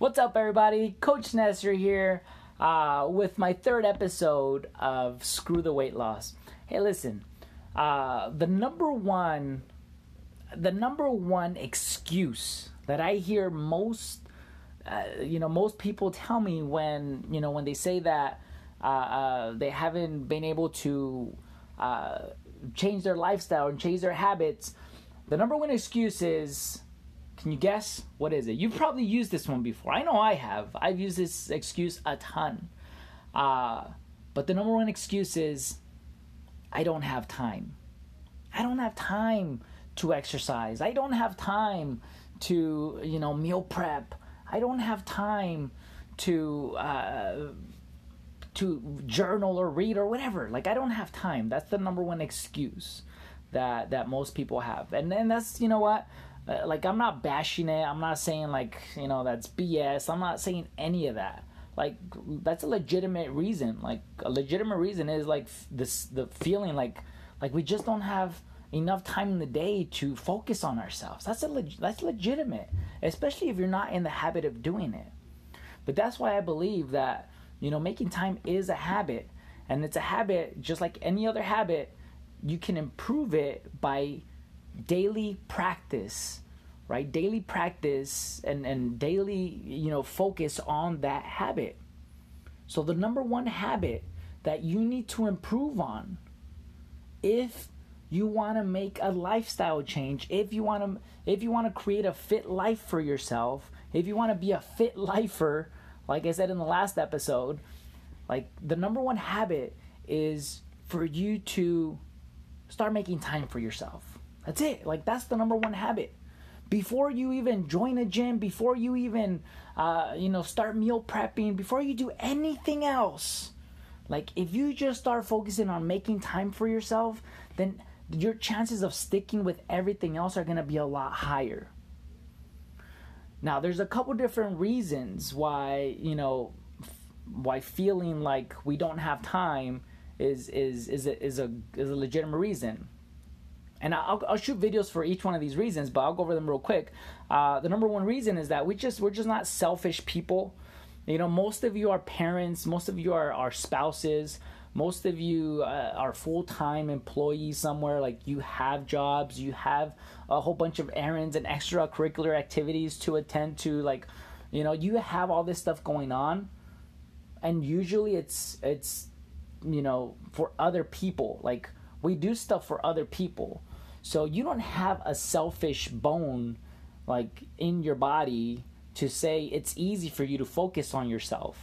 What's up, everybody? Coach Nestor here uh, with my third episode of Screw the Weight Loss. Hey, listen, uh, the number one, the number one excuse that I hear most, uh, you know, most people tell me when you know when they say that uh, uh, they haven't been able to uh, change their lifestyle and change their habits. The number one excuse is can you guess? What is it? You've probably used this one before. I know I have. I've used this excuse a ton. Uh, but the number one excuse is I don't have time. I don't have time to exercise. I don't have time to, you know, meal prep. I don't have time to uh, to journal or read or whatever. Like I don't have time. That's the number one excuse that that most people have. And then that's you know what? Uh, like I'm not bashing it. I'm not saying like you know that's BS. I'm not saying any of that. Like that's a legitimate reason. Like a legitimate reason is like this the feeling like like we just don't have enough time in the day to focus on ourselves. That's a leg- that's legitimate, especially if you're not in the habit of doing it. But that's why I believe that you know making time is a habit, and it's a habit just like any other habit. You can improve it by daily practice right? Daily practice and and daily you know focus on that habit. So the number one habit that you need to improve on if you want to make a lifestyle change if you want to if you want to create a fit life for yourself if you want to be a fit lifer like i said in the last episode like the number one habit is for you to start making time for yourself that's it. Like that's the number one habit. Before you even join a gym, before you even uh, you know start meal prepping, before you do anything else, like if you just start focusing on making time for yourself, then your chances of sticking with everything else are gonna be a lot higher. Now, there's a couple different reasons why you know why feeling like we don't have time is is is a, is a is a legitimate reason and I'll, I'll shoot videos for each one of these reasons, but I'll go over them real quick. Uh, the number one reason is that we just we're just not selfish people. You know, most of you are parents, most of you are, are spouses, most of you uh, are full time employees somewhere. Like you have jobs, you have a whole bunch of errands and extracurricular activities to attend to. Like, you know, you have all this stuff going on, and usually it's it's you know for other people. Like we do stuff for other people so you don't have a selfish bone like in your body to say it's easy for you to focus on yourself.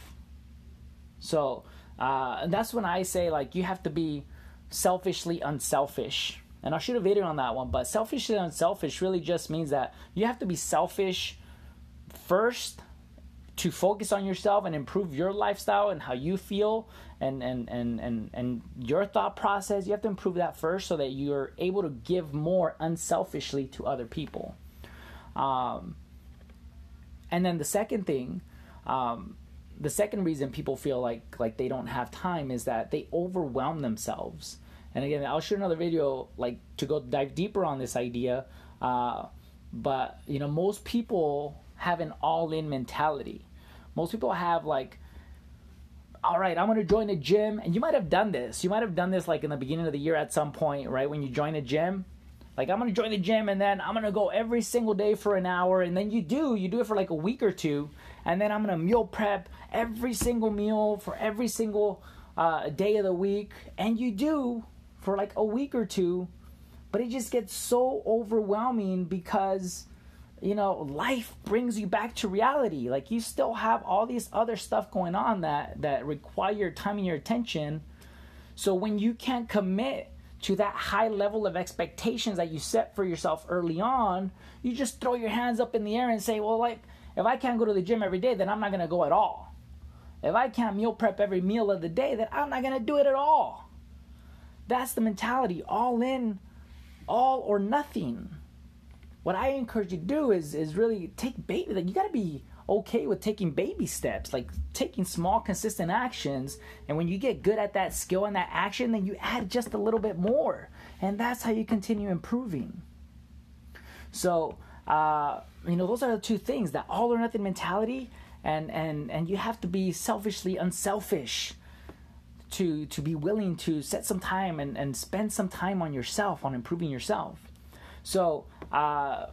So uh, that's when I say like you have to be selfishly unselfish. And I'll shoot a video on that one. But selfishly unselfish really just means that you have to be selfish first to focus on yourself and improve your lifestyle and how you feel and and and and, and your thought process you have to improve that first so that you're able to give more unselfishly to other people. Um, and then the second thing um, the second reason people feel like like they don't have time is that they overwhelm themselves. And again i'll shoot another video like to go dive deeper on this idea uh, but you know most people have an all-in mentality most people have like all right, I'm to join a gym. And you might have done this. You might have done this like in the beginning of the year at some point, right? When you join a gym. Like, I'm to join the gym and then I'm to go every single day for an hour. And then you do, you do it for like a week or two. And then I'm to meal prep every single meal for every single uh, day of the week. And you do for like a week or two. But it just gets so overwhelming because you know, life brings you back to reality. Like you still have all these other stuff going on that that require your time and your attention. So when you can't commit to that high level of expectations that you set for yourself early on, you just throw your hands up in the air and say, "Well, like if I can't go to the gym every day, then I'm not going to go at all. If I can't meal prep every meal of the day, then I'm not going to do it at all." That's the mentality, all in, all or nothing what I encourage you to do is is really take baby. Like you got to be okay with taking baby steps, like taking small, consistent actions. And when you get good at that skill and that action, then you add just a little bit more, and that's how you continue improving. So, uh, you know, those are the two things: that all or nothing mentality, and and and you have to be selfishly unselfish to to be willing to set some time and and spend some time on yourself on improving yourself so uh,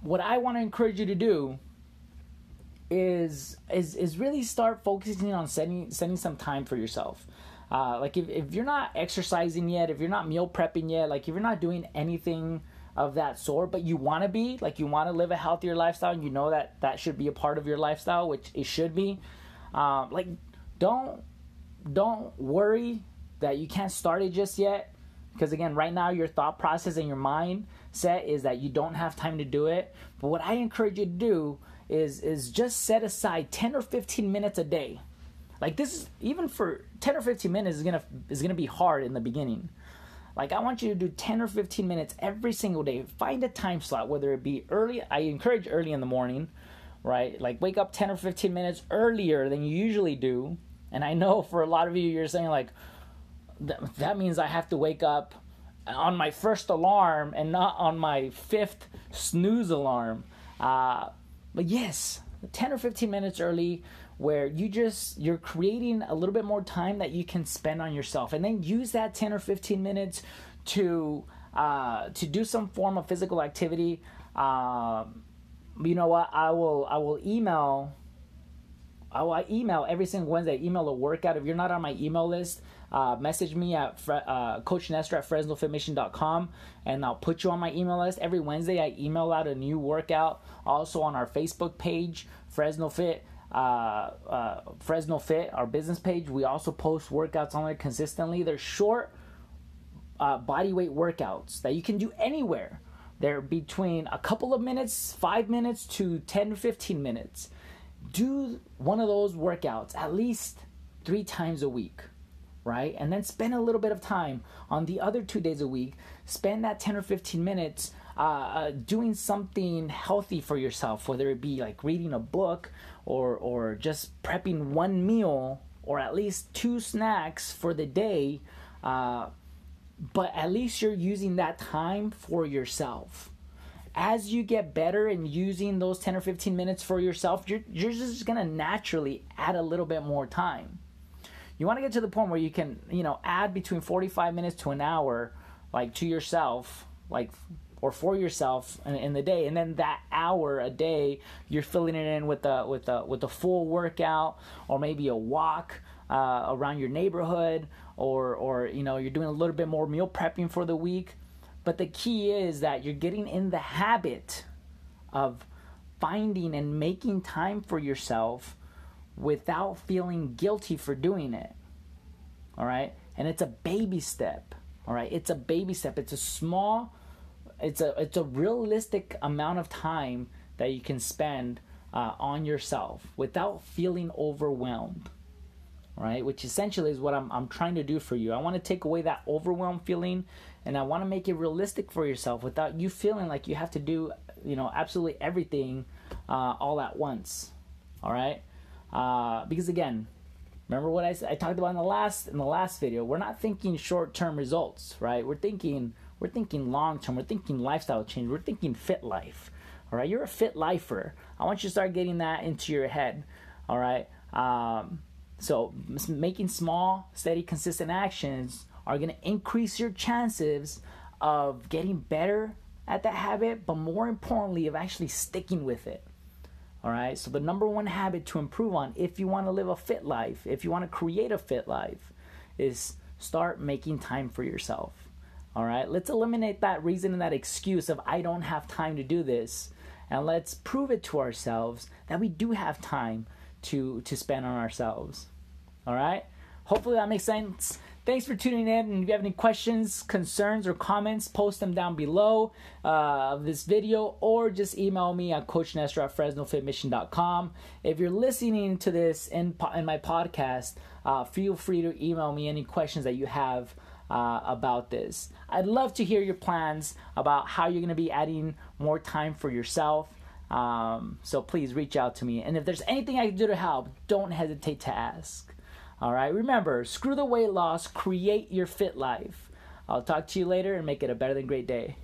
what i want to encourage you to do is is is really start focusing on setting setting some time for yourself. Uh, like if, if you're not exercising yet if you're not meal prepping yet like if you're not doing anything of that sort but you want to be like you want to live a healthier lifestyle and you know that that should be a part of your lifestyle which it should be um, like don't don't worry that you can't start it just yet because again right now your thought process and your mind set is that you don't have time to do it but what i encourage you to do is is just set aside 10 or 15 minutes a day like this is even for 10 or 15 minutes is gonna is gonna be hard in the beginning like I want you to do 10 or 15 minutes every single day. Find a time slot, whether it be early. I encourage early in the morning, right? Like wake up 10 or 15 minutes earlier than you usually do. And I know for a lot of you, you're saying like, that means I have to wake up on my first alarm and not on my fifth snooze alarm. Uh, but yes, 10 or 15 minutes early where you just you're creating a little bit more time that you can spend on yourself. And then use that 10 or 15 minutes to uh, to do some form of physical activity. Um, you know what? I will i will email I email every single Wednesday. Email a workout. If you're not on my email list, uh, message me at uh, Coach Nestor at FresnoFitMission.com and I'll put you on my email list. Every Wednesday, I email out a new workout. Also on our Facebook page, Fresno Fit uh, uh, Fresno Fit, our business page. We also post workouts on there consistently. They're short uh, body weight workouts that you can do anywhere. They're between a couple of minutes, five minutes to 10 to 15 minutes. Do one of those workouts at least three times a week, right? And then spend a little bit of time on the other two days a week. Spend that 10 or 15 minutes uh, uh, doing something healthy for yourself, whether it be like reading a book or or just prepping one meal or at least two snacks for the day. Uh, but at least you're using that time for yourself. As you get better in using those 10 or 15 minutes for yourself, you're, you're just gonna naturally add a little bit more time. You wanna get to the point where you can, you know, add between 45 minutes to an hour, like to yourself, like or for yourself in, in, the day and then that hour a day you're filling it in with a with a with a full workout or maybe a walk uh, around your neighborhood or or you know you're doing a little bit more meal prepping for the week but the key is that you're getting in the habit of finding and making time for yourself without feeling guilty for doing it all right? And it's a baby step all right? It's a baby step. It's a small it's a it's a realistic amount of time that you can spend uh, on yourself without feeling overwhelmed right which essentially is what I'm, I'm trying to do for you i want to take away that overwhelm feeling and i want to make it realistic for yourself without you feeling like you have to do you know absolutely everything uh, all at once all right uh, because again remember what I, I talked about in the last in the last video we're not thinking short-term results right we're thinking we're thinking long term. We're thinking lifestyle change. We're thinking fit life. All right, you're a fit lifer. I want you to start getting that into your head. All right. Um, so making small, steady, consistent actions are going to increase your chances of getting better at that habit, but more importantly, of actually sticking with it. All right. So the number one habit to improve on, if you want to live a fit life, if you want to create a fit life, is start making time for yourself. All right, let's eliminate that reason and that excuse of I don't have time to do this. And let's prove it to ourselves that we do have time to to spend on ourselves. All right? Hopefully that makes sense. Thanks for tuning in. And if you have any questions, concerns, or comments, post them down below uh, of this video or just email me at coachnestor at fresnofitmission.com. If you're listening to this in, in my podcast, uh, feel free to email me any questions that you have uh, about this. I'd love to hear your plans about how you're going to be adding more time for yourself. Um, so please reach out to me. And if there's anything I can do to help, don't hesitate to ask. All right, remember screw the weight loss, create your fit life. I'll talk to you later and make it a better than great day.